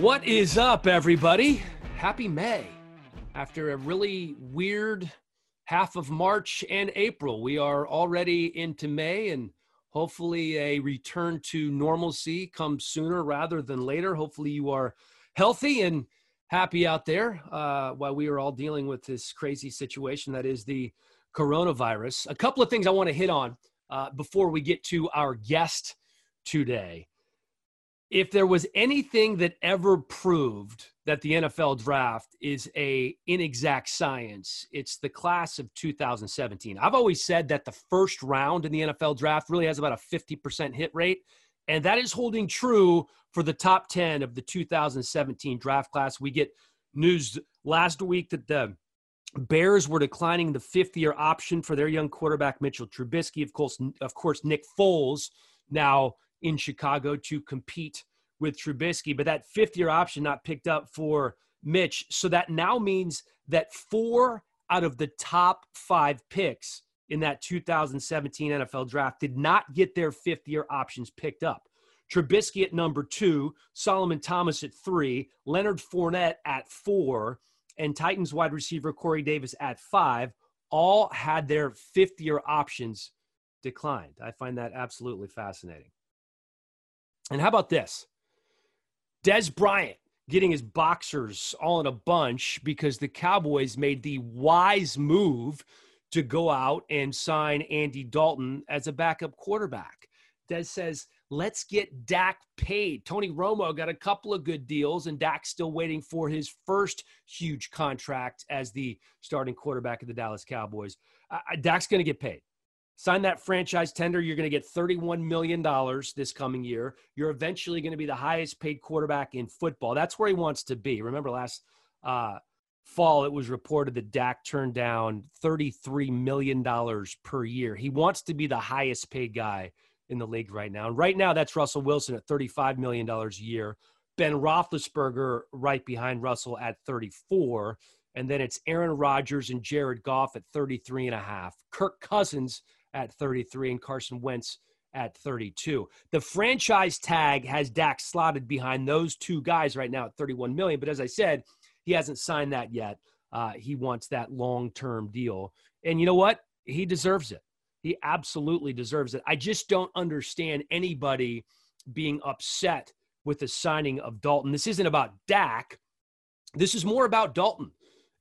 What is up, everybody? Happy May. After a really weird half of March and April, we are already into May and hopefully a return to normalcy comes sooner rather than later. Hopefully, you are healthy and happy out there uh, while we are all dealing with this crazy situation that is the coronavirus. A couple of things I want to hit on uh, before we get to our guest today if there was anything that ever proved that the NFL draft is a inexact science, it's the class of 2017. I've always said that the first round in the NFL draft really has about a 50% hit rate, and that is holding true for the top 10 of the 2017 draft class. We get news last week that the Bears were declining the fifth year option for their young quarterback Mitchell Trubisky. Of course, of course, Nick Foles now in Chicago to compete with Trubisky, but that fifth year option not picked up for Mitch. So that now means that four out of the top five picks in that 2017 NFL draft did not get their fifth year options picked up. Trubisky at number two, Solomon Thomas at three, Leonard Fournette at four, and Titans wide receiver Corey Davis at five all had their fifth year options declined. I find that absolutely fascinating. And how about this? Dez Bryant getting his boxers all in a bunch because the Cowboys made the wise move to go out and sign Andy Dalton as a backup quarterback. Dez says, let's get Dak paid. Tony Romo got a couple of good deals, and Dak's still waiting for his first huge contract as the starting quarterback of the Dallas Cowboys. Uh, Dak's going to get paid. Sign that franchise tender. You're going to get $31 million this coming year. You're eventually going to be the highest paid quarterback in football. That's where he wants to be. Remember last uh, fall, it was reported that Dak turned down $33 million per year. He wants to be the highest paid guy in the league right now. And right now, that's Russell Wilson at $35 million a year. Ben Roethlisberger right behind Russell at 34. And then it's Aaron Rodgers and Jared Goff at 33 and a half. Kirk Cousins – at 33 and Carson Wentz at 32. The franchise tag has Dak slotted behind those two guys right now at 31 million, but as I said, he hasn't signed that yet. Uh, he wants that long-term deal, and you know what? He deserves it. He absolutely deserves it. I just don't understand anybody being upset with the signing of Dalton. This isn't about Dak. This is more about Dalton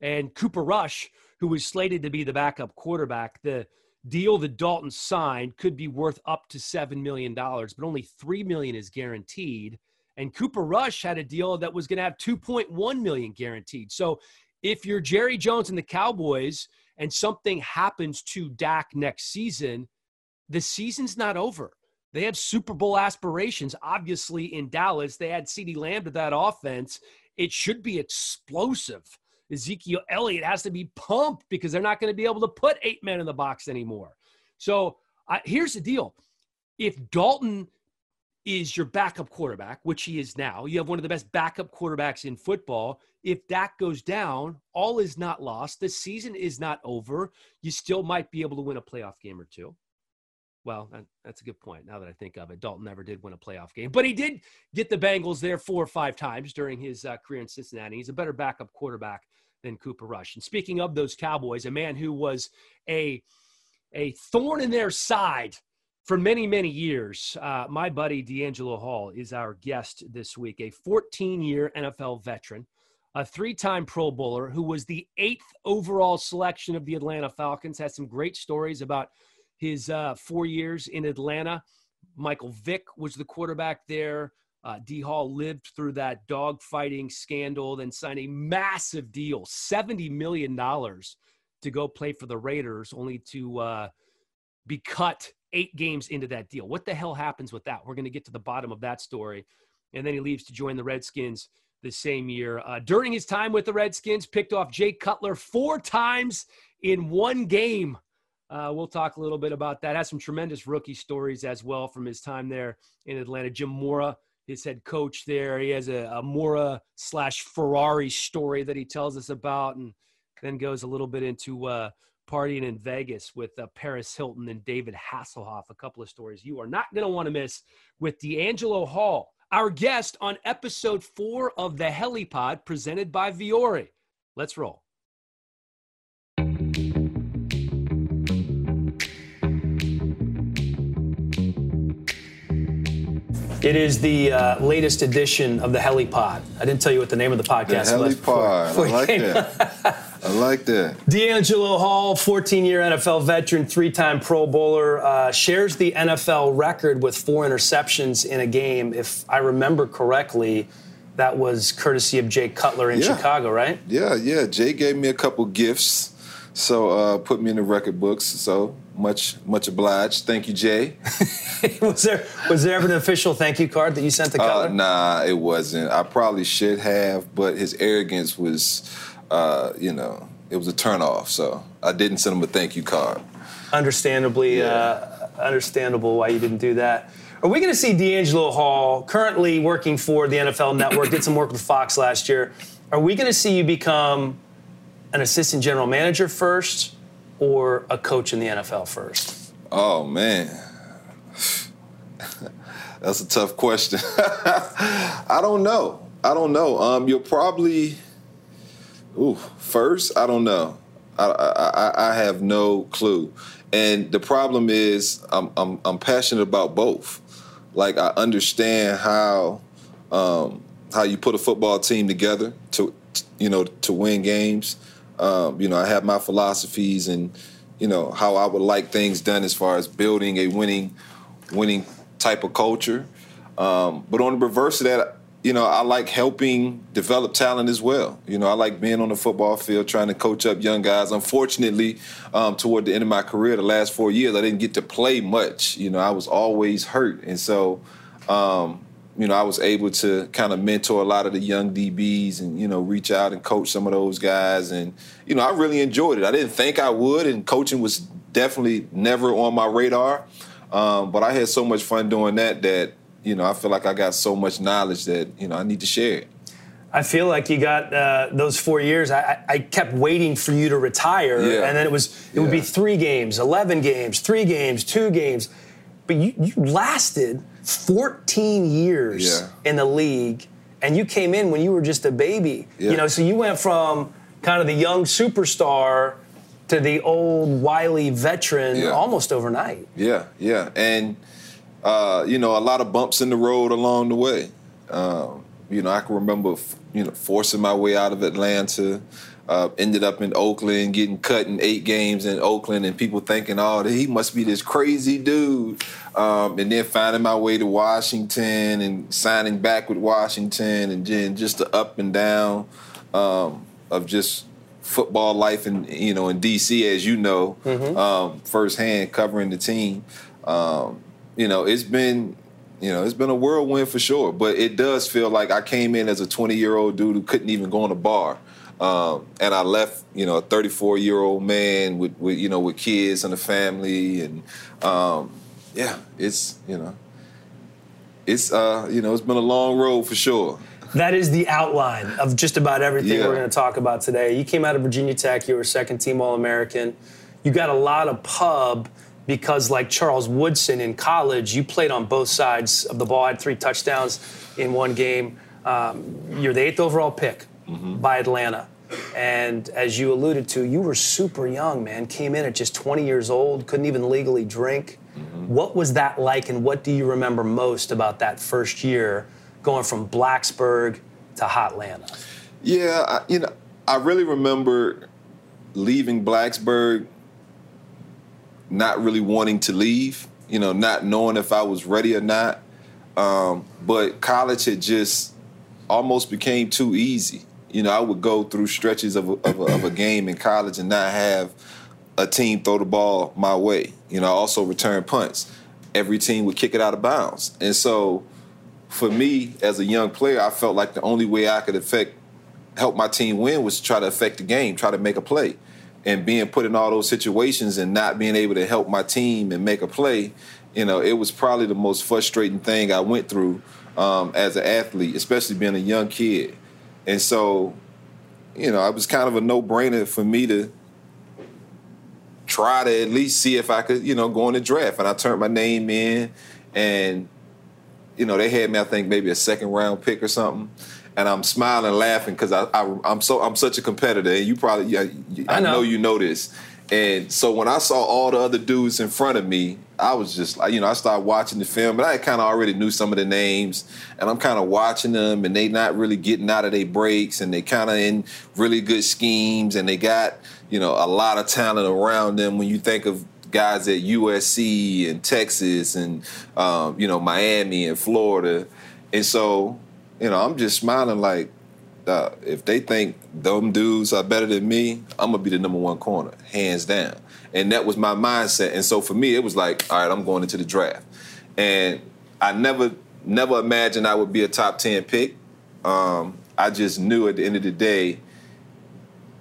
and Cooper Rush, who was slated to be the backup quarterback. The deal that Dalton signed could be worth up to $7 million, but only 3 million is guaranteed. And Cooper Rush had a deal that was going to have 2.1 million guaranteed. So if you're Jerry Jones and the Cowboys and something happens to Dak next season, the season's not over. They have Super Bowl aspirations. Obviously, in Dallas, they had CeeDee Lamb to that offense. It should be explosive. Ezekiel Elliott has to be pumped because they're not going to be able to put eight men in the box anymore. So uh, here's the deal if Dalton is your backup quarterback, which he is now, you have one of the best backup quarterbacks in football. If that goes down, all is not lost. The season is not over. You still might be able to win a playoff game or two. Well, that's a good point. Now that I think of it, Dalton never did win a playoff game, but he did get the Bengals there four or five times during his uh, career in Cincinnati. He's a better backup quarterback than Cooper Rush. And speaking of those Cowboys, a man who was a a thorn in their side for many many years, uh, my buddy D'Angelo Hall is our guest this week. A 14 year NFL veteran, a three time Pro Bowler who was the eighth overall selection of the Atlanta Falcons. Has some great stories about his uh, four years in Atlanta. Michael Vick was the quarterback there. Uh, D Hall lived through that dogfighting scandal, then signed a massive deal, $70 million to go play for the Raiders, only to uh, be cut eight games into that deal. What the hell happens with that? We're going to get to the bottom of that story. And then he leaves to join the Redskins the same year. Uh, during his time with the Redskins, picked off Jay Cutler four times in one game. Uh, we'll talk a little bit about that. Has some tremendous rookie stories as well from his time there in Atlanta. Jim Mora, his head coach there. He has a, a Mora slash Ferrari story that he tells us about, and then goes a little bit into uh, partying in Vegas with uh, Paris Hilton and David Hasselhoff. A couple of stories you are not going to want to miss with D'Angelo Hall, our guest on episode four of the Helipod presented by Vuori. Let's roll. It is the uh, latest edition of the Helipod. I didn't tell you what the name of the podcast the was. Helipod. I like that. I like that. D'Angelo Hall, 14 year NFL veteran, three time Pro Bowler, uh, shares the NFL record with four interceptions in a game. If I remember correctly, that was courtesy of Jay Cutler in Yeah. Chicago, right? Yeah, yeah. Jay gave me a couple gifts, so uh, put me in the record books. So much, much obliged. Thank you, Jay. was there was there ever an official thank you card that you sent to Uh, Cutler? nah, it wasn't. I probably should have, but his arrogance was, uh, you know, it was a turnoff. So I didn't send him a thank you card. understandably Yeah. uh, understandable why you didn't do that. Are we going to see D'Angelo Hall currently working for the NFL Network? Did some work with Fox last year. Are we going to see you become an assistant general manager first, or a coach in the NFL first? Oh man, that's a tough question. I don't know. I don't know. Um, you'll probably, ooh, first. I don't know. I, I, I- have no clue. And the problem is, I'm, I'm, I'm passionate about both. Like I understand how, um, how you put a football team together to, you know, to win games. Um, you know, I have my philosophies and, you know, how I would like things done as far as building a winning, winning type of culture. Um, but on the reverse of that, you know, I like helping develop talent as well. You know, I like being on the football field, trying to coach up young guys. Unfortunately, um, toward the end of my career, the last four years, I didn't get to play much. You know, I was always hurt, and so, um, you know, I was able to kind of mentor a lot of the young DBs, and you know, reach out and coach some of those guys. And you know, I really enjoyed it. I didn't think I would, and coaching was definitely never on my radar. Um, but I had so much fun doing that that you know I feel like I got so much knowledge that you know I need to share it. I feel like you got uh, those four years. I, I- kept waiting for you to retire, Yeah. and then it was it would be three games, eleven games, three games, two games. But you, you lasted 14 years Yeah. in the league, and you came in when you were just a baby. Yeah. You know, so you went from kind of the young superstar to the old wily veteran Yeah. almost overnight. Yeah, yeah, and uh, you know a lot of bumps in the road along the way. Um, you know, I can remember f- you know forcing my way out of Atlanta. Uh, ended up in Oakland, getting cut in eight games in Oakland, and people thinking, "Oh, he must be this crazy dude." Um, and then finding my way to Washington and signing back with Washington, and then just the up and down um, of just football life in you know in DC, as you know, um, firsthand covering the team. Um, you know, it's been you know it's been a whirlwind for sure. But it does feel like I came in as a 20 year old dude who couldn't even go on a bar. Um, and I left, you know, a 34 year old man with, with, you know, with kids and a family, and um, yeah, it's, you know, it's, uh, you know, it's been a long road for sure. That is the outline of just about everything Yeah. we're going to talk about today. You came out of Virginia Tech, you were second team All American. You got a lot of pub because, like Charles Woodson in college, you played on both sides of the ball, had three touchdowns in one game. Um, you're the eighth overall pick by Atlanta. And as you alluded to, you were super young, man. Came in at just 20 years old, couldn't even legally drink. What was that like, and what do you remember most about that first year going from Blacksburg to Hotlanta? Yeah, I, you know, I really remember leaving Blacksburg, not really wanting to leave. You know, not knowing if I was ready or not. Um, but college had just almost became too easy. You know, I would go through stretches of a, of a, of a game in college and not have a team throw the ball my way. You know, also return punts. Every team would kick it out of bounds. And so for me as a young player, I felt like the only way I could affect help my team win was to try to affect the game, try to make a play. And being put in all those situations and not being able to help my team and make a play, you know, it was probably the most frustrating thing I went through um, as an athlete, especially being a young kid. And so, you know, it was kind of a no brainer for me to try to at least see if I could, you know, go in the draft. And I turned my name in, and you know, they had me, I think, maybe a second round pick or something. And I'm smiling, laughing because I, I, am so I'm such a competitor, and you probably, yeah, I, I know. know you know this. And so when I saw all the other dudes in front of me, I was just like, you know, I started watching the film, and I kind of already knew some of the names, and I'm kind of watching them, and they not really getting out of their breaks, and they kind of in really good schemes, and they got, you know, a lot of talent around them. When you think of guys at USC and Texas and um, you know Miami and Florida, and so you know I'm just smiling like uh, if they think them dudes are better than me, I'm gonna be the number one corner, hands down. And that was my mindset. And so for me, it was like, all right, I'm going into the draft. And I never, never imagined I would be a top ten pick. Um, I just knew at the end of the day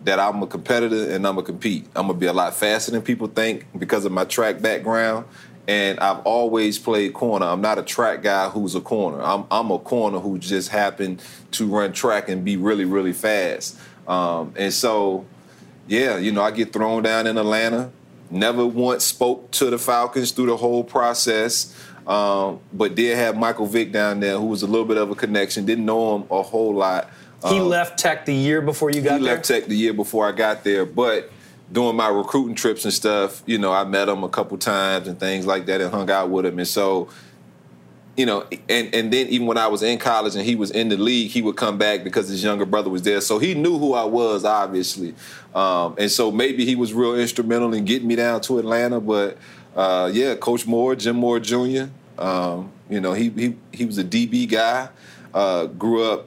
that I'm a competitor and I'm gonna compete. I'm gonna be a lot faster than people think because of my track background. And I've always played corner. I'm not a track guy who's a corner. I'm, I'm a corner who just happened to run track and be really, really fast. Um, and so, yeah, you know, I get thrown down in Atlanta. Never once spoke to the Falcons through the whole process. Um, but did have Michael Vick down there, who was a little bit of a connection. Didn't know him a whole lot. He um, left Tech the year before you got he there. He left Tech the year before I got there, but doing my recruiting trips and stuff, you know, I met him a couple times and things like that, and hung out with him, and so. You know, and, and then even when I was in college and he was in the league, he would come back because his younger brother was there. So he knew who I was, obviously. Um, and so maybe he was real instrumental in getting me down to Atlanta. But uh, yeah, Coach Mora, Jim Mora Jr., um, you know, he, he, he was a DB guy, uh, grew up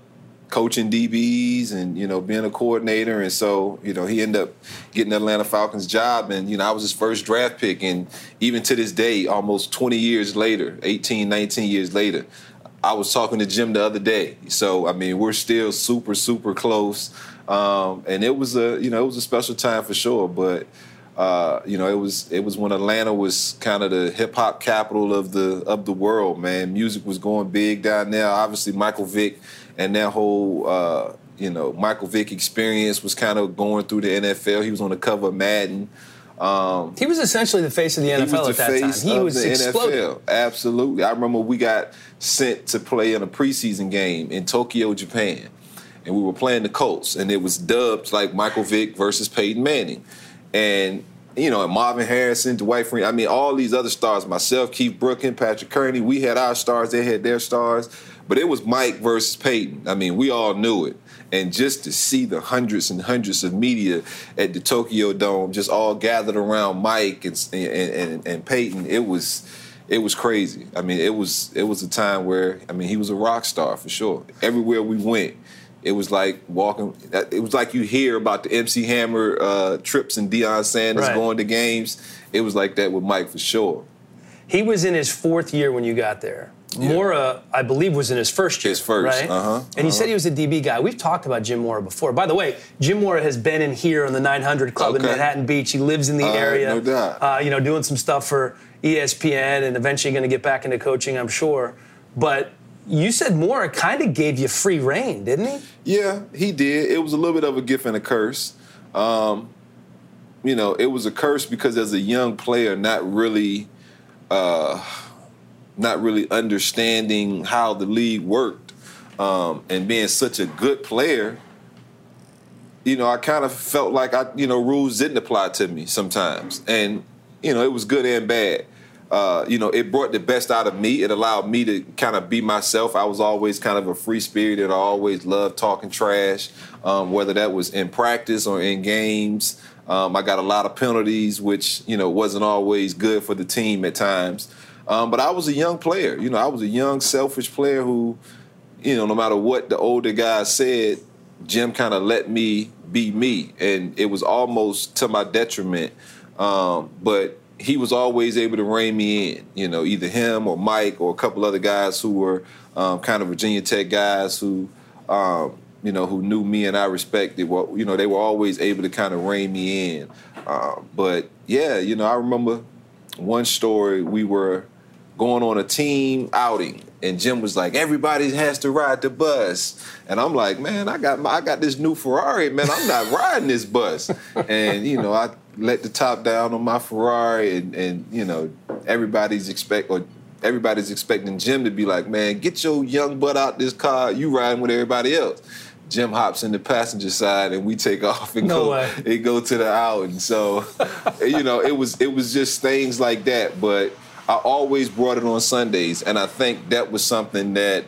coaching DBs and you know being a coordinator, and so you know he ended up getting the Atlanta Falcons job, and you know I was his first draft pick, and even to this day, almost 20 years later, 18, 19 years later, I was talking to Jim the other day. So I mean, we're still super, super close, um, and it was a you know it was a special time for sure, but. Uh, you know, it was it was when Atlanta was kind of the hip hop capital of the of the world. Man, music was going big down there. Obviously, Michael Vick and that whole uh, you know Michael Vick experience was kind of going through the NFL. He was on the cover of Madden. Um, he was essentially the face of the NFL at that time. He was exploding. NFL. Absolutely. I remember we got sent to play in a preseason game in Tokyo, Japan, and we were playing the Colts, and it was dubbed like Michael Vick versus Peyton Manning, and you know, Marvin Harrison, Dwight Freeney. I mean, all these other stars. Myself, Keith Brooking, Patrick Kerney. We had our stars. They had their stars. But it was Mike versus Peyton. I mean, we all knew it. And just to see the hundreds and hundreds of media at the Tokyo Dome just all gathered around Mike and and, and, and Peyton, it was it was crazy. I mean, it was it was a time where I mean he was a rock star for sure. Everywhere we went, it was like walking. It was like you hear about the MC Hammer uh, trips and Deion Sanders right. going to games. It was like that with Mike for sure. He was in his fourth year when you got there. Yeah. Mora, I believe, was in his first year. His first, right? Uh-huh. And uh-huh. he said he was a DB guy. We've talked about Jim Mora before. By the way, Jim Mora has been in here on the 900 Club okay. in Manhattan Beach. He lives in the uh, area. No doubt. Uh, you know, doing some stuff for ESPN and eventually going to get back into coaching, I'm sure. But you said Mora kind of gave you free reign, didn't he? Yeah, he did. It was a little bit of a gift and a curse. Um, you know, it was a curse because as a young player, not really. Uh, not really understanding how the league worked um, and being such a good player, you know, I kind of felt like I, you know, rules didn't apply to me sometimes, and you know, it was good and bad. Uh, you know, it brought the best out of me. It allowed me to kind of be myself. I was always kind of a free spirited. I always loved talking trash, um, whether that was in practice or in games. Um, I got a lot of penalties, which you know wasn't always good for the team at times. Um, but I was a young player. You know, I was a young, selfish player who, you know, no matter what the older guys said, Jim kind of let me be me, and it was almost to my detriment Um, but he was always able to rein me in. You know, either him or Mike or a couple other guys who were um, kind of Virginia Tech guys who, um, you know, who knew me and I respected. Well, you know, they were always able to kind of rein me in. Uh, but yeah, you know, I remember one story. We were going on a team outing, and Jim was like, "Everybody has to ride the bus," and I'm like, "Man, I got my, I got this new Ferrari, man. I'm not riding this bus." And you know, I let the top down on my Ferrari, and, and you know, everybody's expect or everybody's expecting Jim to be like, "Man, get your young butt out this car. You riding with everybody else." Jim hops in the passenger side and we take off and No go way. and go to the outing. So, you know, it was it was just things like that. But I always brought it on Sundays, and I think that was something that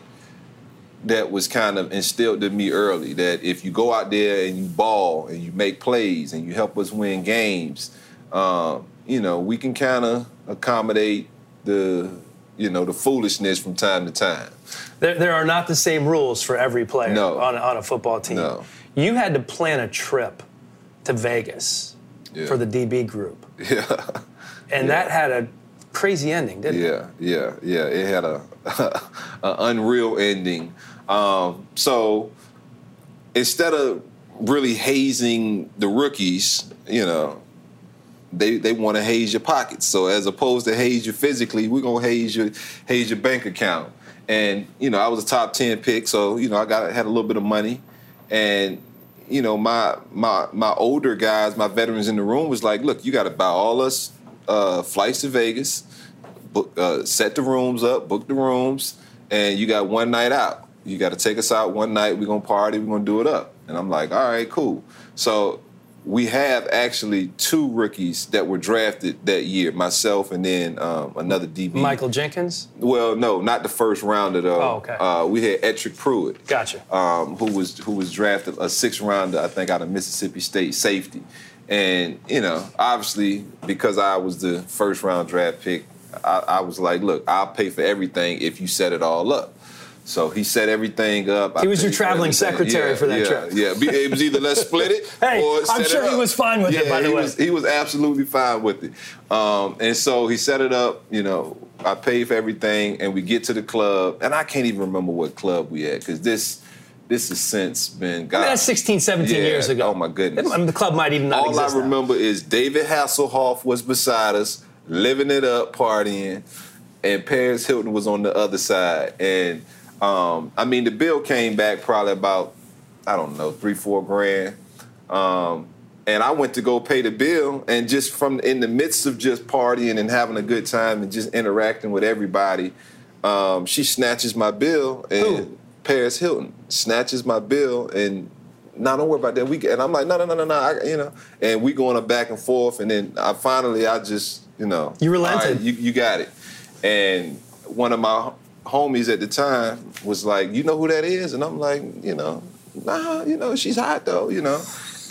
that was kind of instilled in me early. That if you go out there and you ball and you make plays and you help us win games, um, you know, we can kind of accommodate the you know the foolishness from time to time. There, there are not the same rules for every player No. on, on a football team. No. You had to plan a trip to Vegas Yeah. for the DB group, Yeah. and that had a crazy ending, didn't it? Yeah, yeah, yeah. It had a, a unreal ending. Um, so instead of really hazing the rookies, you know, they they want to haze your pockets. So as opposed to haze you physically, we're gonna haze your haze your bank account. And you know, I was a top ten pick, so you know, I got had a little bit of money, and you know, my my my older guys, my veterans in the room was like, look, you got to buy all us uh, flights to Vegas, book, uh, set the rooms up, book the rooms, and you got one night out. You got to take us out one night. We're gonna party. We're gonna do it up. And I'm like, all right, cool. So we have actually two rookies that were drafted that year. Myself and then um, another DB. Michael Jenkins? Well, no, not the first rounder though. Oh, okay. Uh, we had Etric Pruitt Gotcha. um, who was who was drafted a sixth rounder, I think, out of Mississippi State safety. And you know, obviously, because I was the first round draft pick, I, I was like, "Look, I'll pay for everything if you set it all up." So he set everything up. He was your traveling secretary Yeah, for that yeah, trip. Yeah, it was either let's split it. Hey, or I'm sure he was fine with it, by the he way. Was, he was absolutely fine with it. Um, and so he set it up. You know, I paid for everything, and we get to the club, and I can't even remember what club we at because this this has since been. God, I mean, that's 16, 17 Yeah, years ago. Oh my goodness! I mean, the club might even not All I exist now. remember is David Hasselhoff was beside us, living it up, partying, and Paris Hilton was on the other side. And um, I mean, the bill came back probably about I don't know three, four grand. Um, and I went to go pay the bill, and just from in the midst of just partying and having a good time and just interacting with everybody, um, she snatches my bill and Who? Paris Hilton snatches my bill and no, don't worry about that. We and I'm like, no, no, no, no, no. I, you know, and we going a back and forth, and then I finally, I just, you know, You relented. "All right, you, you got it. And one of my homies at the time was like, you know who that is? And I'm like, you know, nah, you know, she's hot though, you know.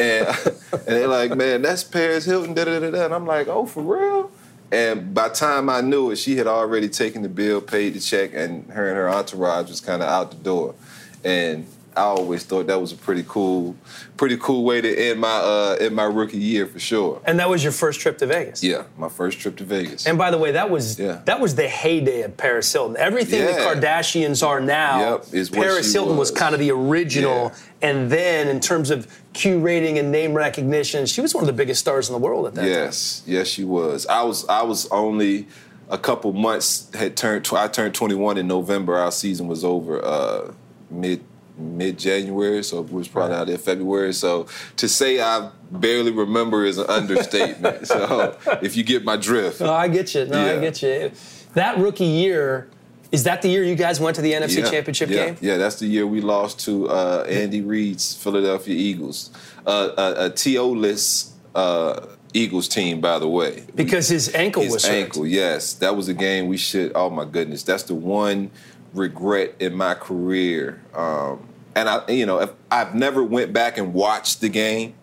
And and they're like, man, that's Paris Hilton, da da da da. And I'm like, oh, for real? And by the time I knew it, she had already taken the bill, paid the check, and her and her entourage was kind of out the door. And I always thought that was a pretty cool, pretty cool way to end my uh, end my rookie year for sure. And that was your first trip to Vegas. Yeah, my first trip to Vegas. And by the way, that was Yeah. that was the heyday of Paris Hilton. Everything the Kardashians are now, Yep, is Paris Hilton was. was. kind of the original. Yeah. And then in terms of Q rating and name recognition, she was one of the biggest stars in the world at that time. Yes, yes, she was. I was I was only a couple months had turned. Tw- I turned 21 in November. Our season was over uh, mid mid January, so it was probably out there February. So to say I barely remember is an understatement. so if you get my drift, No, I get you. No, I get you. That rookie year, is that the year you guys went to the NFC yeah, Championship yeah, game? Yeah, that's the year we lost to uh, Andy Reid's Philadelphia Eagles, uh, a, a TO-less uh, Eagles team, by the way. Because his ankle His was hurt. His ankle, yes. That was a game we should. Oh my goodness, that's the one regret in my career. Um, and I, you know, if, I've never went back and watched the game,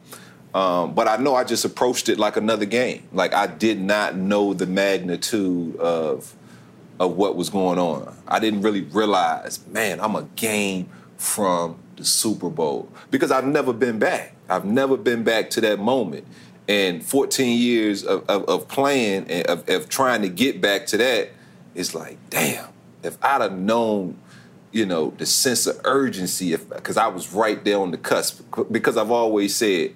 um, but I know I just approached it like another game. Like I did not know the magnitude of of what was going on. I didn't really realize, man, I'm a game from the Super Bowl because I've never been back. I've never been back to that moment. and 14 years of, of, of playing and of, of trying to get back to that, it's like, damn, if I'd have known, you know, the sense of urgency, if because I was right there on the cusp, because I've always said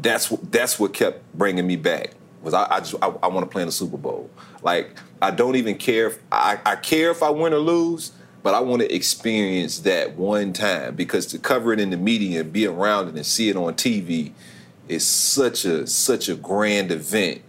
that's that's what kept bringing me back was I, I just I, I want to play in the Super Bowl. Like I don't even care if I, I care if I win or lose, but I want to experience that one time because to cover it in the media and be around it and see it on TV is such a such a grand event.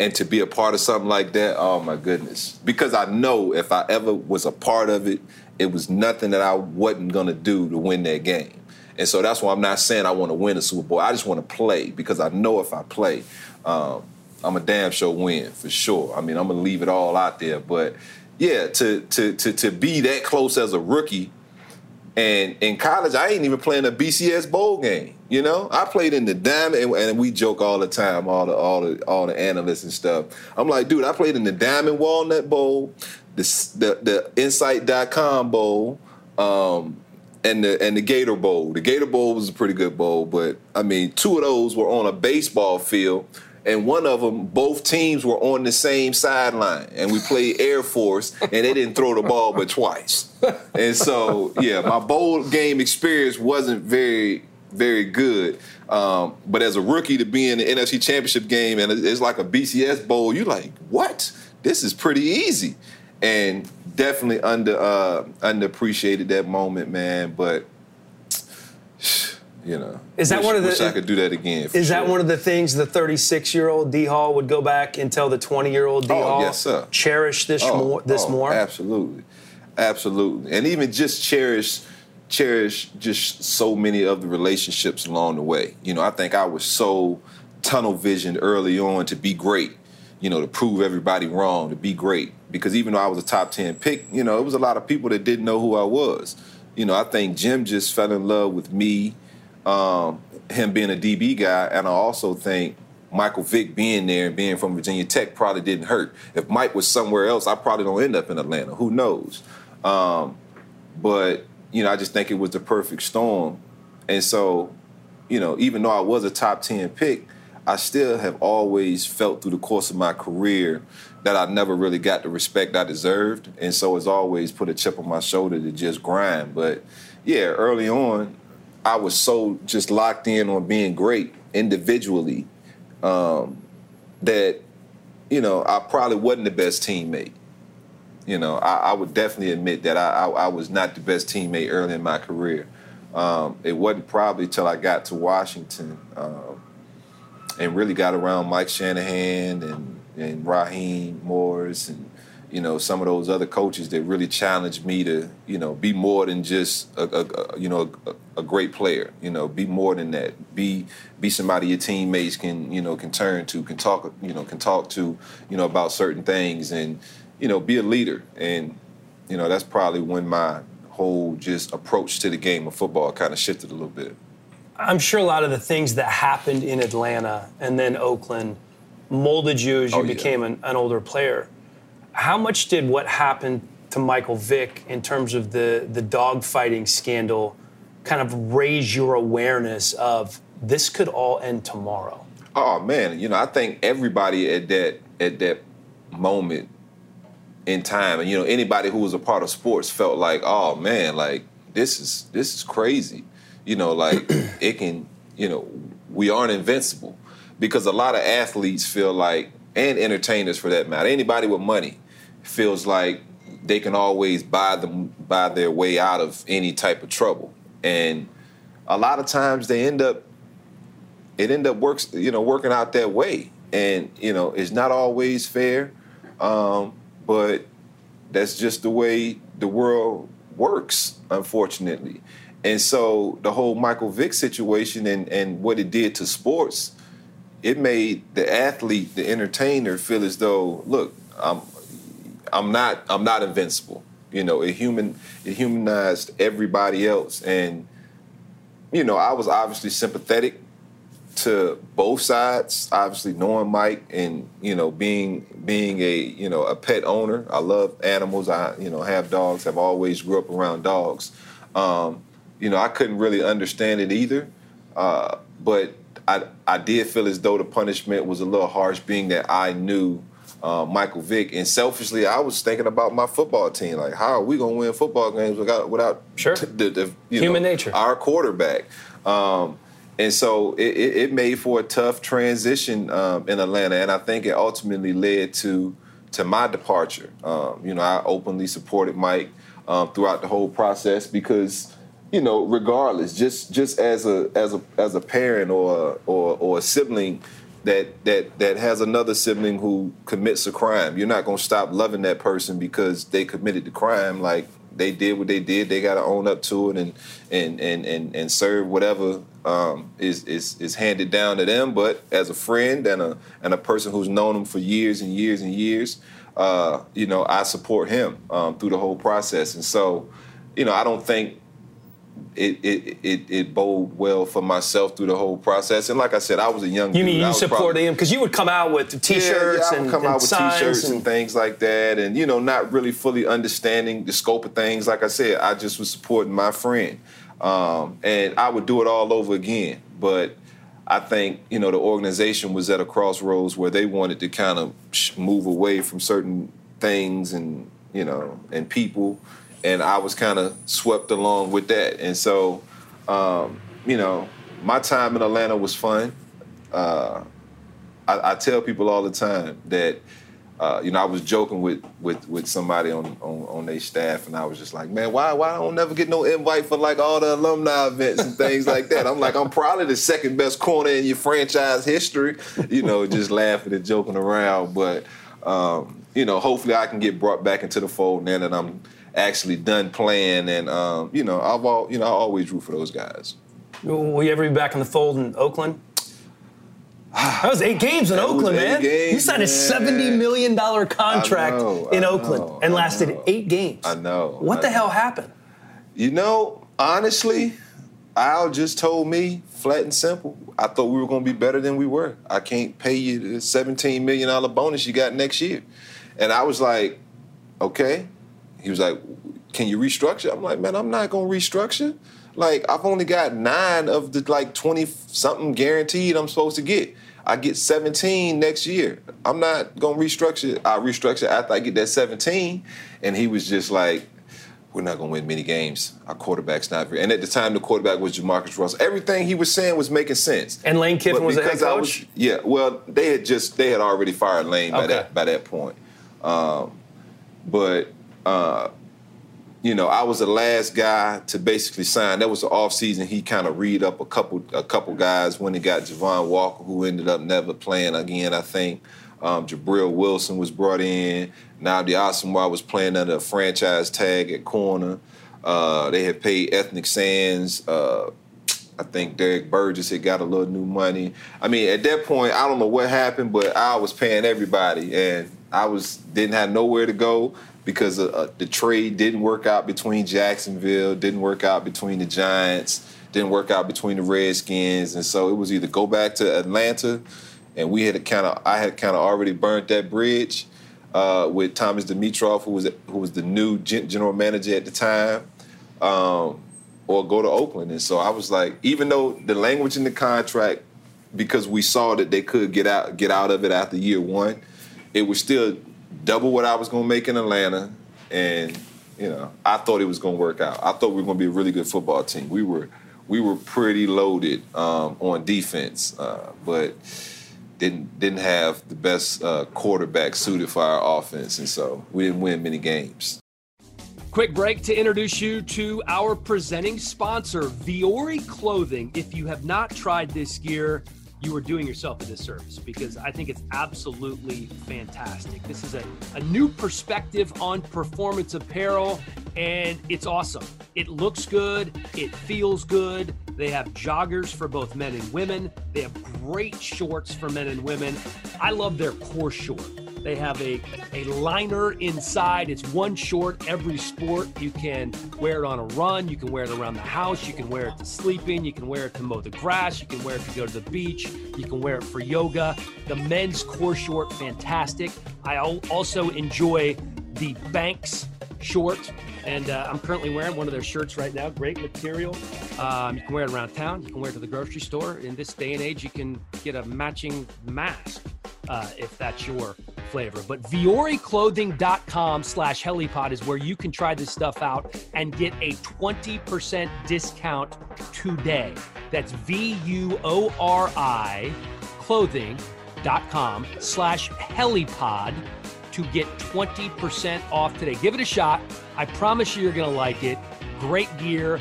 And to be a part of something like that, oh my goodness. Because I know if I ever was a part of it, it was nothing that I wasn't gonna do to win that game. And so that's why I'm not saying I want to win the Super Bowl. I just want to play because I know if I play, um, I'm a damn sure win for sure. I mean, I'm gonna leave it all out there, but yeah, to to to to be that close as a rookie, and in college, I ain't even playing a BCS bowl game. You know, I played in the diamond, and, we joke all the time, all the all the all the analysts and stuff. I'm like, dude, I played in the Diamond Walnut Bowl, the the, the Insight.com Bowl. Um, and the and the Gator Bowl. The Gator Bowl was a pretty good bowl, but I mean, two of those were on a baseball field and one of them, both teams were on the same sideline, and we played Air Force, and they didn't throw the ball but twice. And so, yeah, my bowl game experience wasn't very, very good. Um, but as a rookie to be in the NFC Championship game, and it's like a BCS bowl, you're like, what? This is pretty easy, and definitely under uh, underappreciated that moment, man. But you know. Is that wish, one of the? Wish I could do that again. Is sure. that one of the things the 36 year old D Hall would go back and tell the 20 year old D Hall? Oh, yes, sir. Cherish this oh, more. This oh, more. Absolutely, absolutely, and even just cherish, cherish just so many of the relationships along the way. You know, I think I was so tunnel visioned early on to be great. You know, to prove everybody wrong, to be great. Because even though I was a top 10 pick, you know, it was a lot of people that didn't know who I was. You know, I think Jim just fell in love with me um, him being a DB guy, and I also think Michael Vick being there and being from Virginia Tech probably didn't hurt. If Mike was somewhere else, I probably don't end up in Atlanta. Who knows? Um, but you know, I just think it was the perfect storm. And so, you know, even though I was a top ten pick, I still have always felt through the course of my career that I never really got the respect I deserved. And so it's always put a chip on my shoulder to just grind. But yeah, early on, I was so just locked in on being great individually um, that you know I probably wasn't the best teammate. You know, I, I would definitely admit that I, I, I, was not the best teammate early in my career. Um, it wasn't probably till I got to Washington um, and really got around Mike Shanahan and and Raheem Morris and you know some of those other coaches that really challenged me to you know be more than just a, a, a you know a, a, great player you know be more than that be be somebody your teammates can you know can turn to can talk you know can talk to you know about certain things and you know be a leader and you know that's probably when my whole just approach to the game of football kind of shifted a little bit i'm sure a lot of the things that happened in atlanta and then oakland molded you as you oh, yeah. became an, an older player how much did what happened to Michael Vick in terms of the the dogfighting scandal kind of raise your awareness of this could all end tomorrow? Oh man, you know, I think everybody at that at that moment in time, and you know, anybody who was a part of sports felt like, oh man, like this is this is crazy. You know, like it can, you know, we aren't invincible because a lot of athletes feel like, and entertainers for that matter, anybody with money feels like they can always buy them buy their way out of any type of trouble. And a lot of times they end up it end up works you know working out that way. And you know it's not always fair, um, but that's just the way the world works, unfortunately. And so the whole Michael Vick situation and, and what it did to sports, it made the athlete, the entertainer, feel as though, look, I'm I'm not I'm not invincible. You know, it human it humanized everybody else, and you know, I was obviously sympathetic to both sides. Obviously, knowing Mike and you know being being a you know a pet owner, I love animals. I you know have dogs. Have always grew up around dogs. Um, you know, I couldn't really understand it either, uh, but I I did feel as though the punishment was a little harsh, being that I knew uh, Michael Vick, and selfishly, I was thinking about my football team. Like, how are we going to win football games without without sure. the, the human know, nature our quarterback? Um, and so it, it, made for a tough transition um, in Atlanta, and I think it ultimately led to to my departure. Um, you know, I openly supported Mike um, throughout the whole process because you know, regardless, just just as a as a as a parent or or, or a sibling that that that has another sibling who commits a crime. You're not gonna stop loving that person because they committed the crime. Like they did what they did, they got to own up to it and and and and, and serve whatever um, is is is handed down to them. But as a friend and a and a person who's known him for years and years and years, uh, you know, I support him um, through the whole process. And so, you know, I don't think it it it, it bode well for myself through the whole process. And like I said, I was a young. You dude. mean you supported him because you would come out with T-shirts yeah, yeah, I would and come and out with T-shirts and, and things like that, and you know, not really fully understanding the scope of things. Like I said, I just was supporting my friend, um, and I would do it all over again. But I think you know the organization was at a crossroads where they wanted to kind of move away from certain things and you know and people and I was kind of swept along with that. And so, um, you know, my time in Atlanta was fun. Uh, I, I, tell people all the time that, uh, you know, I was joking with with, with somebody on, on, on their staff, and I was just like, man, why why I don't never get no invite for like all the alumni events and things like that? I'm like, I'm probably the second best corner in your franchise history, you know, just laughing and joking around. But um, you know, hopefully I can get brought back into the fold now that I'm actually done playing. And um, you know, I've all you know I always root for those guys. Will you ever be back in the fold in Oakland? That was eight games in that Oakland, man. Games, you signed a seventy million dollar contract know, in Oakland know, and lasted eight games. I know. What I the know. hell happened? You know, honestly, Al just told me flat and simple. I thought we were going to be better than we were. I can't pay you the seventeen million dollar bonus you got next year, and I was like, okay. He was like, "Can you restructure?" I'm like, "Man, I'm not gonna restructure. Like, I've only got nine of the like twenty something guaranteed I'm supposed to get. I get 17 next year. I'm not gonna restructure. I restructure after I get that 17." And he was just like, "We're not gonna win many games. Our quarterback's not very." And at the time, the quarterback was Jamarcus Russell. Everything he was saying was making sense. And Lane Kiffin But was the head coach. was- yeah, well, they had just they had already fired Lane by Okay. that by that point. Um, but you know, I was the last guy to basically sign. That was the off season. He kind of read up a couple a couple guys when he got Javon Walker, who ended up never playing again. I think um, Gibril Wilson was brought in. Nnamdi Asomugha was playing under a franchise tag at corner. Uh, they had paid Ethnic Sands. Uh, I think Derrick Burgess had got a little new money. I mean, at that point, I don't know what happened, but I was paying everybody, and I was didn't have nowhere to go because uh, the trade didn't work out between Jacksonville, didn't work out between the Giants, didn't work out between the Redskins, and so it was either go back to Atlanta, and we had kind of I had kind of already burnt that bridge uh, with Thomas Dimitroff, who was who was the new gen- general manager at the time. Um, or go to Oakland. And so I was like, even though the language in the contract, because we saw that they could get out get out of it after year one, it was still double what I was going to make in Atlanta, and you know I thought it was going to work out. I thought we were going to be a really good football team. We were we were pretty loaded um, on defense, uh, but didn't didn't have the best uh, quarterback suited for our offense, and so we didn't win many games. Quick break to introduce you to our presenting sponsor, Vuori Clothing. If you have not tried this gear, you are doing yourself a disservice because I think it's absolutely fantastic. This is a, a new perspective on performance apparel, and it's awesome. It looks good, it feels good. They have joggers for both men and women, they have great shorts for men and women. I love their core short. They have a, a liner inside. It's one short every sport. You can wear it on a run. You can wear it around the house. You can wear it to sleep in. You can wear it to mow the grass. You can wear it to go to the beach. You can wear it for yoga. The men's core short, fantastic. I also enjoy the Banks short, and uh, I'm currently wearing one of their shirts right now. Great material. Um, you can wear it around town. You can wear it to the grocery store. In this day and age, you can get a matching mask uh, if that's your flavor. But VuoriClothing.com slash helipod is where you can try this stuff out and get a 20% discount today. That's V-U-O-R-I clothing.com slash helipod to get 20% off today. Give it a shot. I promise you you're going to like it. Great gear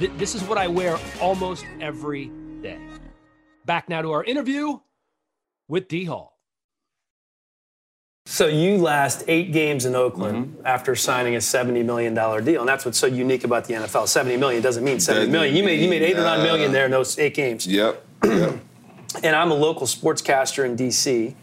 th- this is what I wear almost every day. Back now to our interview with D Hall. So you last eight games in Oakland mm-hmm. after signing a seventy million dollar deal, and that's what's so unique about the NFL. Seventy million doesn't mean seventy million. You made you made eight or nine million there in those eight games. Yep. yep. and I'm a local sportscaster in DC,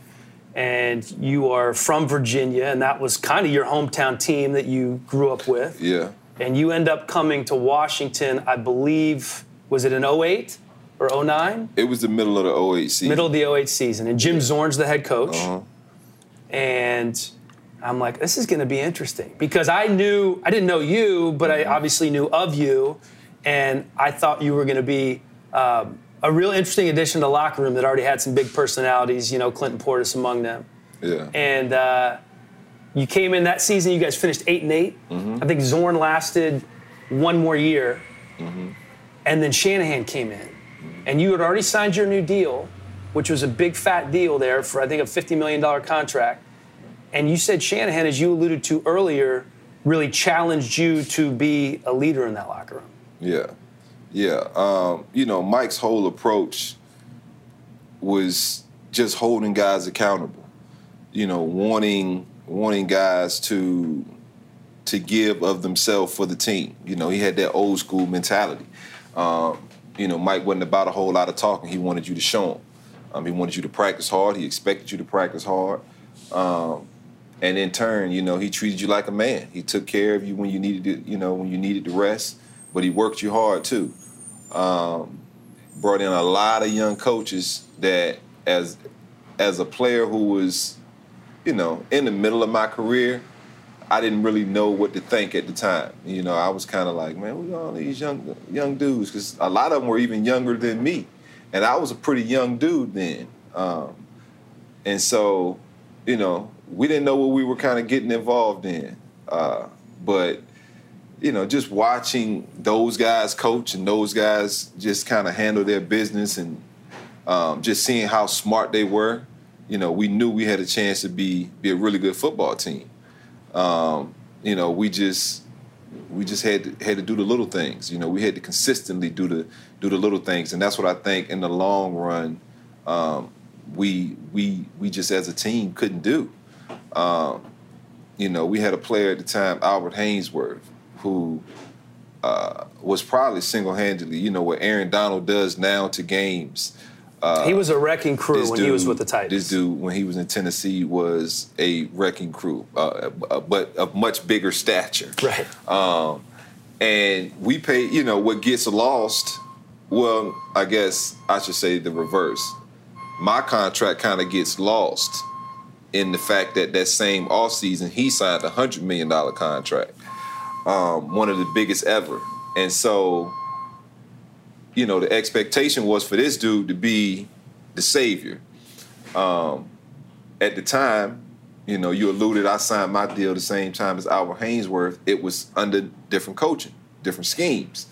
and you are from Virginia, and that was kind of your hometown team that you grew up with. Yeah and you end up coming to Washington, I believe, was it in 08 or 09? It was the middle of the 08 season. Middle of the 08 season. And Jim Zorn's the head coach. Uh-huh. And I'm like, this is going to be interesting because I knew, I didn't know you, but I obviously knew of you. And I thought you were going to be um, a real interesting addition to the locker room that already had some big personalities, you know, Clinton Portis among them. Yeah. And, uh, you came in that season. You guys finished eight and 8 mm-hmm. I think Zorn lasted one more year, mm-hmm. and then Shanahan came in, mm-hmm. and you had already signed your new deal, which was a big fat deal there for I think a fifty million dollar contract. And you said Shanahan, as you alluded to earlier, really challenged you to be a leader in that locker room. Yeah, yeah. Um, you know, Mike's whole approach was just holding guys accountable. You know, wanting wanting guys to to give of themselves for the team. You know, he had that old school mentality. Um, you know, Mike wasn't about a whole lot of talking. He wanted you to show him. Um, he wanted you to practice hard. He expected you to practice hard. Um, and in turn, you know, he treated you like a man. He took care of you when you needed to, you know, when you needed to rest, but he worked you hard too. Um, brought in a lot of young coaches that as as a player who was you know, in the middle of my career, I didn't really know what to think at the time. You know, I was kind of like, man, we got all these young young dudes because a lot of them were even younger than me, and I was a pretty young dude then. Um, and so, you know, we didn't know what we were kind of getting involved in. Uh, but you know, just watching those guys coach and those guys just kind of handle their business and um, just seeing how smart they were you know, we knew we had a chance to be be a really good football team. Um, you know, we just we just had to, had to do the little things. You know, we had to consistently do the do the little things, and that's what I think in the long run um, we we we just as a team couldn't do. Um, you know, we had a player at the time, Albert Haynesworth, who uh, was probably single handedly. You know what Aaron Donald does now to games. Uh, he was a wrecking crew when dude, he was with the Titans. This dude, when he was in Tennessee, was a wrecking crew, uh, uh, but of much bigger stature. Right. Um, and we pay, you know, what gets lost. Well, I guess I should say the reverse. My contract kind of gets lost in the fact that that same offseason he signed a hundred million dollar contract, um, one of the biggest ever, and so you know, the expectation was for this dude to be the savior. Um, at the time, you know, you alluded I signed my deal the same time as Albert Haynesworth. It was under different coaching, different schemes.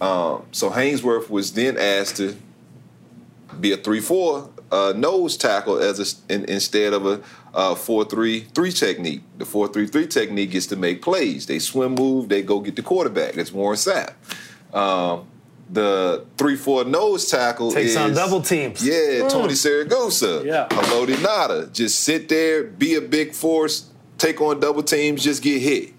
Um, so Haynesworth was then asked to be a three-four uh, nose tackle as a, in, instead of a uh, four-three-three technique. The four-three-three technique gets to make plays. They swim move, they go get the quarterback. That's Warren Sapp. Um, the three four nose tackle takes is, on double teams. Yeah, mm. Tony Siragusa. Yeah, Haloti Ngata. Just sit there, be a big force, take on double teams, just get hit.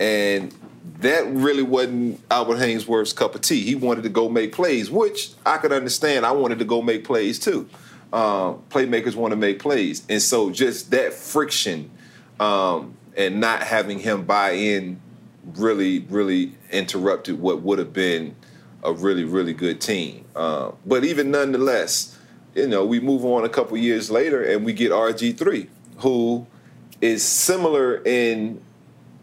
And that really wasn't Albert Haynesworth's cup of tea. He wanted to go make plays, which I could understand. I wanted to go make plays too. Um, playmakers want to make plays, and so just that friction um, and not having him buy in really, really interrupted what would have been a really, really good team. Uh, but even nonetheless, you know, we move on a couple years later and we get RG3, who is similar in,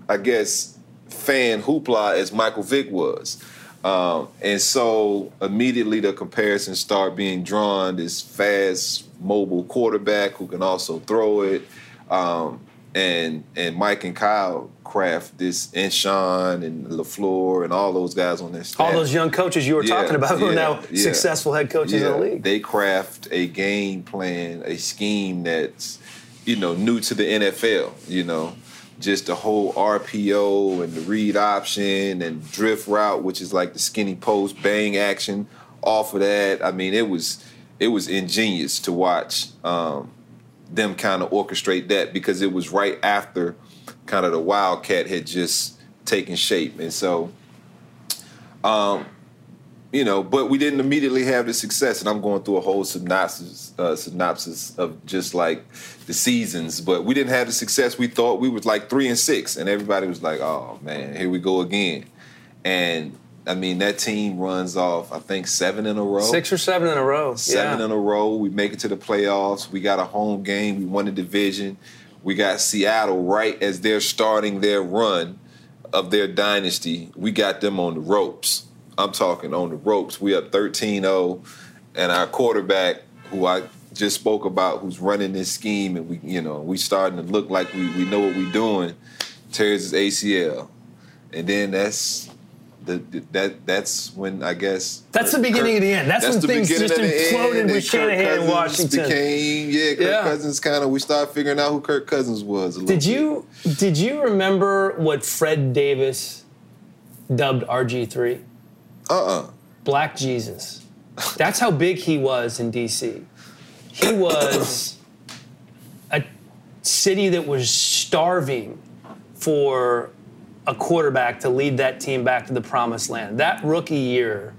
I guess, fan hoopla as Michael Vick was. Um, and so immediately the comparisons start being drawn. This fast, mobile quarterback who can also throw it. Um, and and Mike and Kyle craft this and Sean and LaFleur and all those guys on this All those young coaches you were yeah, talking about who yeah, are now yeah. successful head coaches in the league. They craft a game plan, a scheme that's, you know, new to the NFL, you know. Just the whole RPO and the read option and drift route, which is like the skinny post bang action off of that. I mean, it was it was ingenious to watch. Um, them kind of orchestrate that because it was right after kind of the Wildcat had just taken shape. And so, um, you know, but we didn't immediately have the success. And I'm going through a whole synopsis, uh, synopsis of just like the seasons. But we didn't have the success we thought. We was like three and six, and everybody was like, "Oh man, here we go again." And I mean, that team runs off, I think, seven in a row. Six or seven in a row. Seven yeah. in a row. We make it to the playoffs. We got a home game. We won the division. We got Seattle right as they're starting their run of their dynasty. We got them on the ropes. I'm talking on the ropes. We up 13 0, and our quarterback, who I just spoke about, who's running this scheme, and we, you know, we starting to look like we, we know what we're doing, tears his ACL. And then that's the, that that's when I guess that's the beginning Kirk, of the end. That's, that's when things just imploded with Shanahan in Washington. Became yeah, Kirk yeah. Cousins kind of. We started figuring out who Kirk Cousins was. did you bit. did you remember what Fred Davis dubbed RG three? Uh uh-uh. uh Black Jesus. That's how big he was in DC. He was a city that was starving for a quarterback to lead that team back to the promised land. That rookie year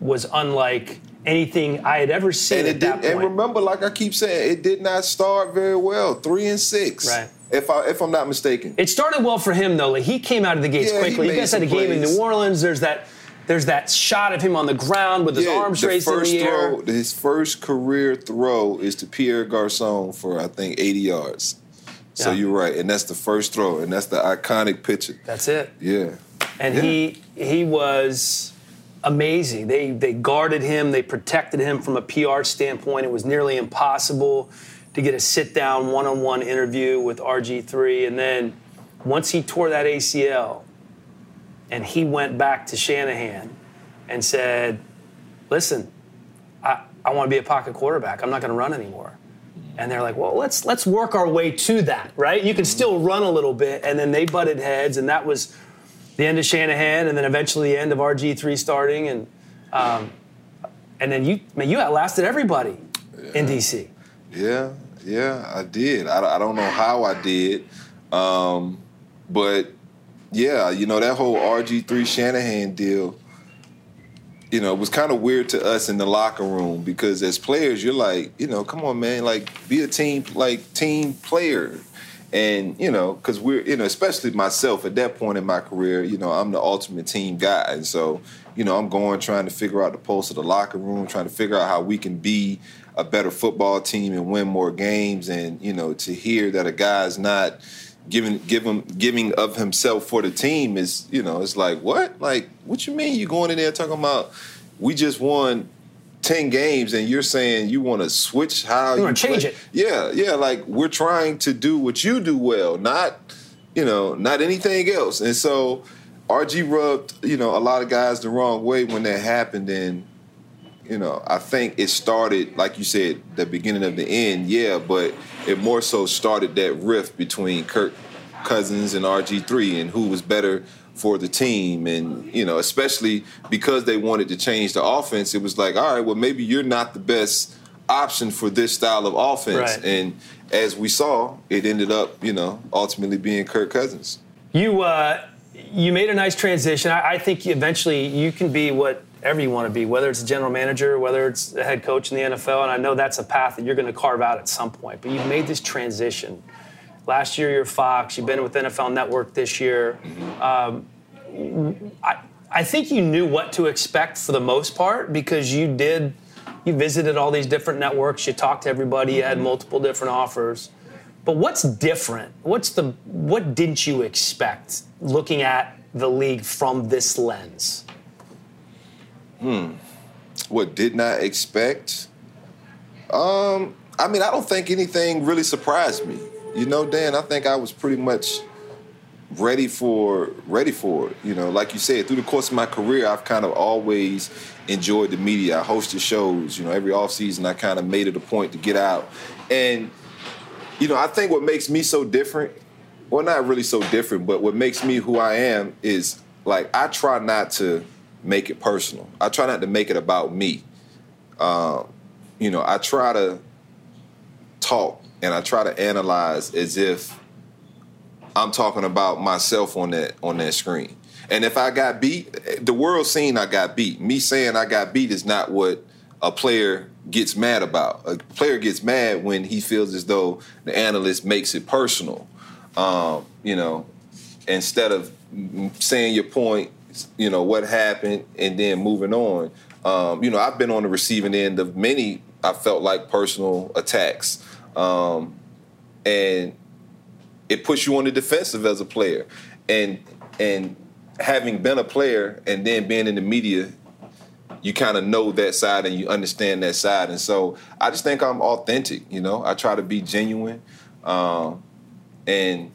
was unlike anything I had ever seen and at that point. And remember, like I keep saying, it did not start very well. Three and six. Right. If I if I'm not mistaken. It started well for him though. Like he came out of the gates yeah, quickly. You guys had a game in New Orleans. There's that there's that shot of him on the ground with his yeah, arms raised in the air. throw. His first career throw is to Pierre Garcon for I think 80 yards. So yeah. you're right, and that's the first throw, and that's the iconic picture. That's it. Yeah. And yeah. he he was amazing. They they guarded him, they protected him from a PR standpoint. It was nearly impossible to get a sit down one on one interview with RG3. And then once he tore that ACL and he went back to Shanahan and said, Listen, I, I want to be a pocket quarterback. I'm not going to run anymore and they're like, well, let's let's work our way to that, right? You can still run a little bit, and then they butted heads, and that was the end of Shanahan, and then eventually the end of RG three starting, and um, and then you man, you outlasted everybody yeah. in DC. Yeah, yeah, I did. I, I don't know how I did, um, but yeah, you know that whole RG three Shanahan deal you know, was kind of weird to us in the locker room because as players, you're like, you know, come on, man, like be a team, like team player. And, you know, because we're, you know, especially myself at that point in my career, you know, I'm the ultimate team guy. And so, you know, I'm going trying to figure out the pulse of the locker room, trying to figure out how we can be a better football team and win more games. And, you know, to hear that a guy's not, giving giving giving of himself for the team is you know it's like what? Like what you mean? You going in there talking about we just won 10 games and you're saying you want to switch how you, to change it. Yeah yeah like we're trying to do what you do well not you know not anything else. And so rg rubbed you know a lot of guys the wrong way when that happened and you know, I think it started, like you said, the beginning of the end, yeah, but it more so started that rift between Kirk Cousins and RG3 and who was better for the team. And, you know, especially because they wanted to change the offense, it was like, all right, well, maybe you're not the best option for this style of offense. Right. And as we saw, it ended up, you know, ultimately being Kirk Cousins. You, uh, you made a nice transition. I, I think eventually you can be what whatever you want to be, whether it's a general manager, whether it's a head coach in the NFL. And I know that's a path that you're going to carve out at some point. But you've made this transition. Last year, you're Fox. You've been with NFL Network this year. Um, I, I think you knew what to expect for the most part because you did. You visited all these different networks. You talked to everybody. You had multiple different offers. But what's different? What's the what didn't you expect looking at the league from this lens? Hmm. What did not expect? Um, I mean, I don't think anything really surprised me. You know, Dan, I think I was pretty much ready for ready for it. You know, like you said, through the course of my career, I've kind of always enjoyed the media. I hosted shows. You know, every off season, I kind of made it a point to get out. And you know, I think what makes me so different, well, not really so different, but what makes me who I am is like I try not to make it personal. I try not to make it about me. Um, you know, I try to talk and I try to analyze as if I'm talking about myself on that on that screen. And if I got beat, the world seen I got beat. Me saying I got beat is not what a player gets mad about. A player gets mad when he feels as though the analyst makes it personal. Um, you know, instead of saying your point, you know what happened, and then moving on. Um, you know, I've been on the receiving end of many. I felt like personal attacks, um, and it puts you on the defensive as a player, and and having been a player and then being in the media, you kind of know that side and you understand that side, and so I just think I'm authentic. You know, I try to be genuine, um, and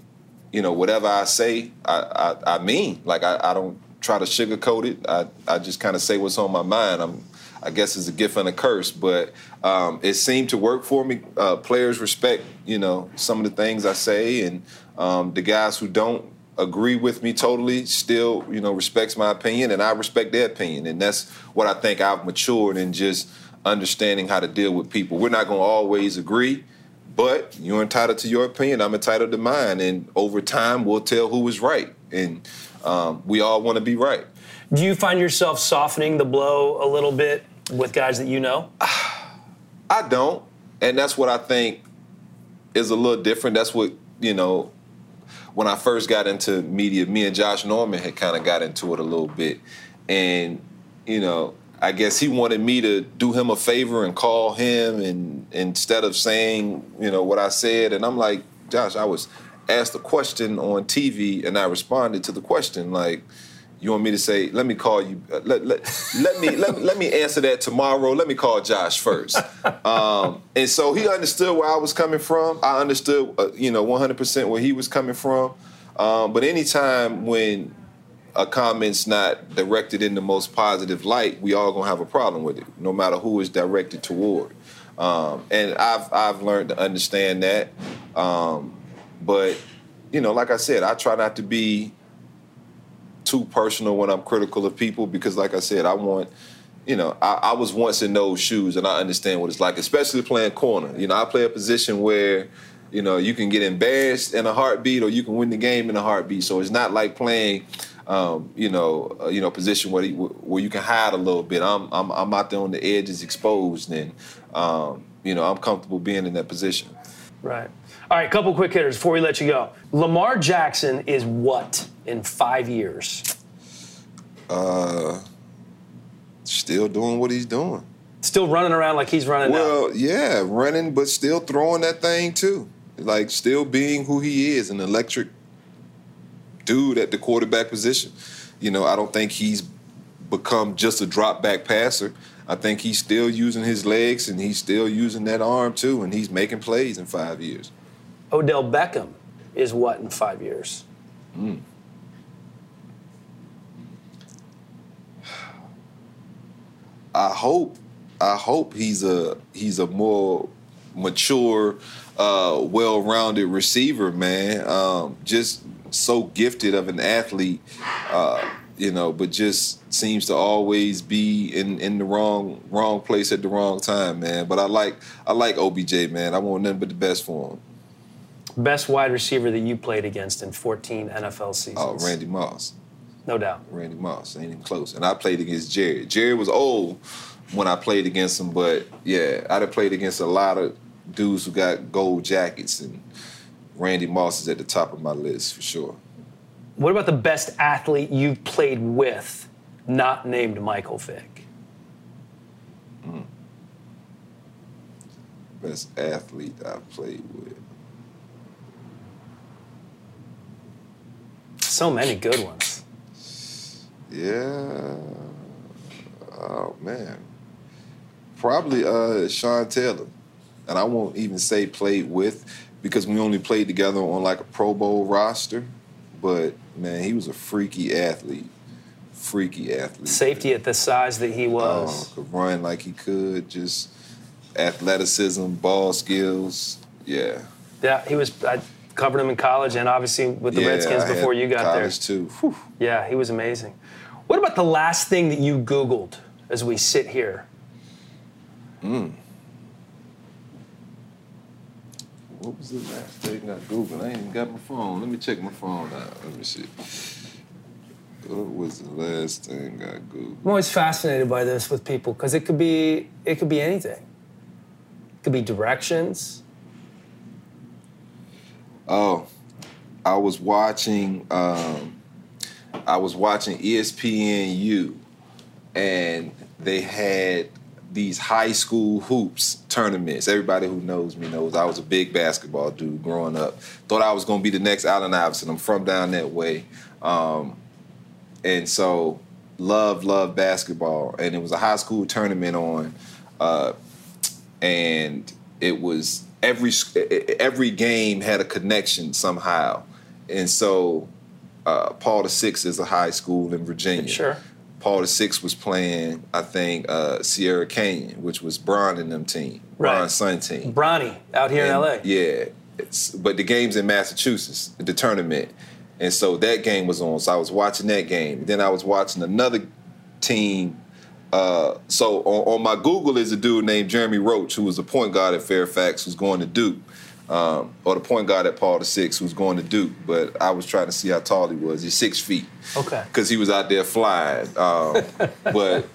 you know whatever I say, I I, I mean. Like I, I don't try to sugarcoat it. I I just kind of say what's on my mind. I'm I guess it's a gift and a curse, but um, it seemed to work for me. Uh, players respect, you know, some of the things I say, and um, the guys who don't agree with me totally still, you know, respects my opinion, and I respect their opinion, and that's what I think I've matured in just understanding how to deal with people. We're not going to always agree, but you're entitled to your opinion. I'm entitled to mine, and over time, we'll tell who was right, and um, we all want to be right. Do you find yourself softening the blow a little bit with guys that you know? I don't, and that's what I think is a little different. That's what you know. When I first got into media, me and Josh Norman had kind of got into it a little bit, and you know, I guess he wanted me to do him a favor and call him, and instead of saying you know what I said, and I'm like, Josh, I was asked a question on TV, and I responded to the question like you want me to say, let me call you, uh, let, let, let me let, let me answer that tomorrow. Let me call Josh first. Um, and so he understood where I was coming from. I understood, uh, you know, 100% where he was coming from. Um, but anytime when a comment's not directed in the most positive light, we all gonna have a problem with it, no matter who is directed toward. Um, and I've I've learned to understand that. Um, but you know, like I said, I try not to be too personal when I'm critical of people because, like I said, I want, you know, I, I, was once in those shoes and I understand what it's like, especially playing corner. You know, I play a position where, you know, you can get embarrassed in a heartbeat or you can win the game in a heartbeat. So it's not like playing. Um, you know, uh, you know, position where where you can hide a little bit. I'm I'm, I'm out there on the edges, exposed, and um, you know, I'm comfortable being in that position. Right. All right, couple quick hitters before we let you go. Lamar Jackson is what in five years? Uh, still doing what he's doing. Still running around like he's running well, now. yeah, running, but still throwing that thing too. Like still being who he is, an electric dude at the quarterback position. You know, I don't think he's become just a drop back passer. I think he's still using his legs and he's still using that arm too, and he's making plays in five years. Odell Beckham is what in five years? Mm. I hope I hope he's a he's a more mature, uh, well-rounded receiver, man. Um, just so gifted of an athlete, uh, you know, but just seems to always be in, in the wrong wrong place at the wrong time, man. But I like I like OBJ, man. I want nothing but the best for him. Best wide receiver that you played against in 14 NFL seasons? Oh, Randy Moss. No doubt. Randy Moss, ain't even close. And I played against Jerry. Jerry was old when I played against him, but yeah, I'd have played against a lot of dudes who got gold jackets, and Randy Moss is at the top of my list for sure. What about the best athlete you've played with, not named Michael Vick? Mm. Best athlete I've played with. So many good ones. Yeah. Oh man, probably uh, Sean Taylor, and I won't even say played with because we only played together on like a Pro Bowl roster. But man, he was a freaky athlete, freaky athlete. Safety at the size that he was, oh, could run like he could, just athleticism, ball skills. Yeah. Yeah, he was. I covered him in college and obviously with the yeah, Redskins I before you got college there. too. Whew. Yeah, he was amazing. What about the last thing that you Googled as we sit here? Mm. What was the last thing I Googled? I ain't even got my phone. Let me check my phone out. Let me see. What was the last thing I Googled? I'm always fascinated by this with people because it could be it could be anything. It could be directions. Oh, I was watching. Um, I was watching ESPNU, and they had these high school hoops tournaments. Everybody who knows me knows I was a big basketball dude growing up. Thought I was going to be the next Allen Iverson. I'm from down that way, um, and so love love basketball. And it was a high school tournament on, uh, and it was every every game had a connection somehow, and so uh, Paul the Six is a high school in Virginia. Sure. Paul the Six was playing, I think, uh, Sierra Canyon, which was Bron and them team, right. Bron's son team. Bronny out here and, in LA. Yeah, but the game's in Massachusetts, the tournament, and so that game was on. So I was watching that game. Then I was watching another team uh, so on, on, my Google is a dude named Jeremy Roach, who was a point guard at Fairfax, who's going to Duke, um, or the point guard at Paul the Six, who's going to Duke. But I was trying to see how tall he was. He's six feet. Okay. Because he was out there flying. Um, but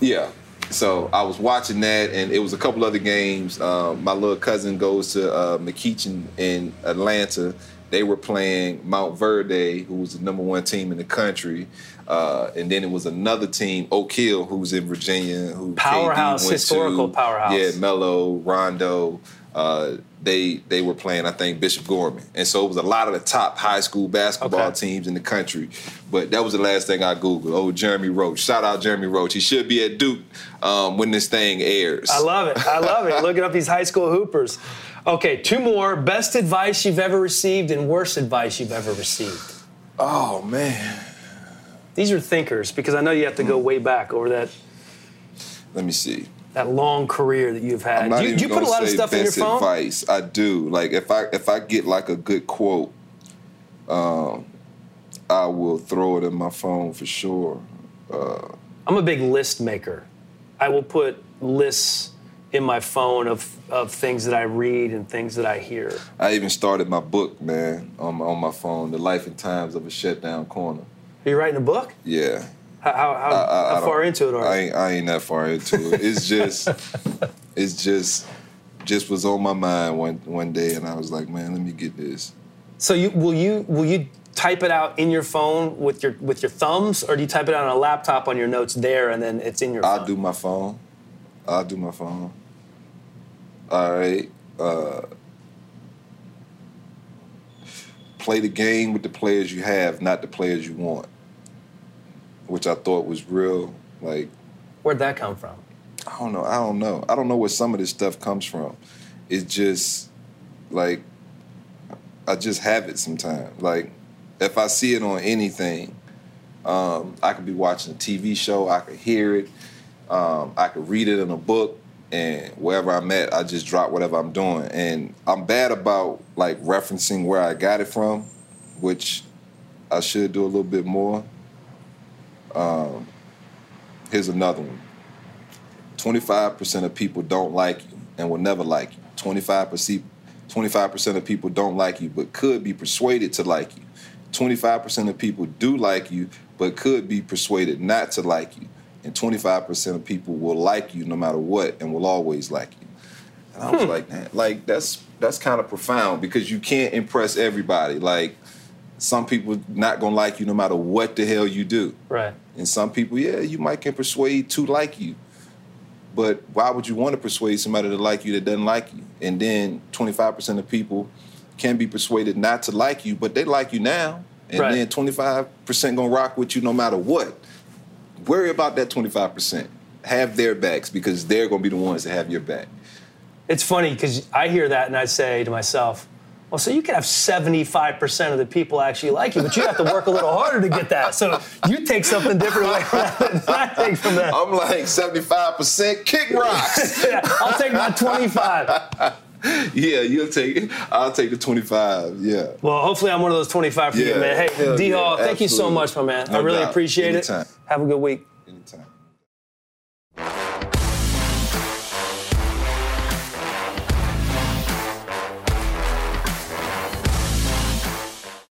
yeah. So I was watching that, and it was a couple other games. Um, my little cousin goes to uh, McEachern in Atlanta. They were playing Montverde, who was the number one team in the country. Uh, and then it was another team, Oak Hill, who's in Virginia, who powerhouse, historical to, powerhouse. Yeah, Melo, Rondo. Uh, they they were playing, I think, Bishop Gorman, and so it was a lot of the top high school basketball okay. teams in the country. But that was the last thing I googled. Oh, Jeremy Roach! Shout out Jeremy Roach. He should be at Duke um, when this thing airs. I love it. I love it. Looking up these high school hoopers. Okay, two more. Best advice you've ever received and worst advice you've ever received. Oh man. These are thinkers because I know you have to go way back over that. Let me see. That long career that you've had. I'm not do you, you put a lot of stuff in your phone? Advice. I do. Like if I if I get like a good quote, um, I will throw it in my phone for sure. Uh, I'm a big list maker. I will put lists in my phone of, of things that I read and things that I hear. I even started my book, man, on, my, on my phone, The Life and Times of a Shutdown Corner. Are you writing a book? Yeah. How, how, how, I, I, how far into it are you? I ain't, I ain't that far into it. It's just, it's just, just was on my mind one one day, and I was like, man, let me get this. So you will you will you type it out in your phone with your with your thumbs, or do you type it out on a laptop on your notes there, and then it's in your? I'll do my phone. I'll do my phone. All right. Uh, play the game with the players you have, not the players you want. Which I thought was real. Like, where'd that come from? I don't know. I don't know. I don't know where some of this stuff comes from. It's just like I just have it sometimes. Like if I see it on anything, um, I could be watching a TV show, I could hear it, um, I could read it in a book, and wherever I'm at, I just drop whatever I'm doing. And I'm bad about like referencing where I got it from, which I should do a little bit more. Um, here's another one. 25% of people don't like you and will never like you. 25%, 25% of people don't like you but could be persuaded to like you. 25% of people do like you but could be persuaded not to like you and 25% of people will like you no matter what and will always like you. And I was hmm. like, man, like that's that's kind of profound because you can't impress everybody. Like some people not gonna like you no matter what the hell you do. Right. And some people, yeah, you might can persuade to like you. But why would you want to persuade somebody to like you that doesn't like you? And then 25% of people can be persuaded not to like you, but they like you now. And right. then 25% gonna rock with you no matter what worry about that 25%. have their backs because they're going to be the ones that have your back. It's funny because I hear that and I say to myself, well, so you can have 75% of the people actually like you, but you have to work a little harder to get that. So you take something different away from that than I take from that. I'm like 75% kick rocks. yeah, I'll take my 25. yeah, you'll take it. I'll take the 25. Yeah. Well, hopefully I'm one of those 25 for Yeah, you, man. Hey, D yeah, Hall, thank you so much, my man. I really doubt. appreciate Anytime. it. Have a good week. Anytime.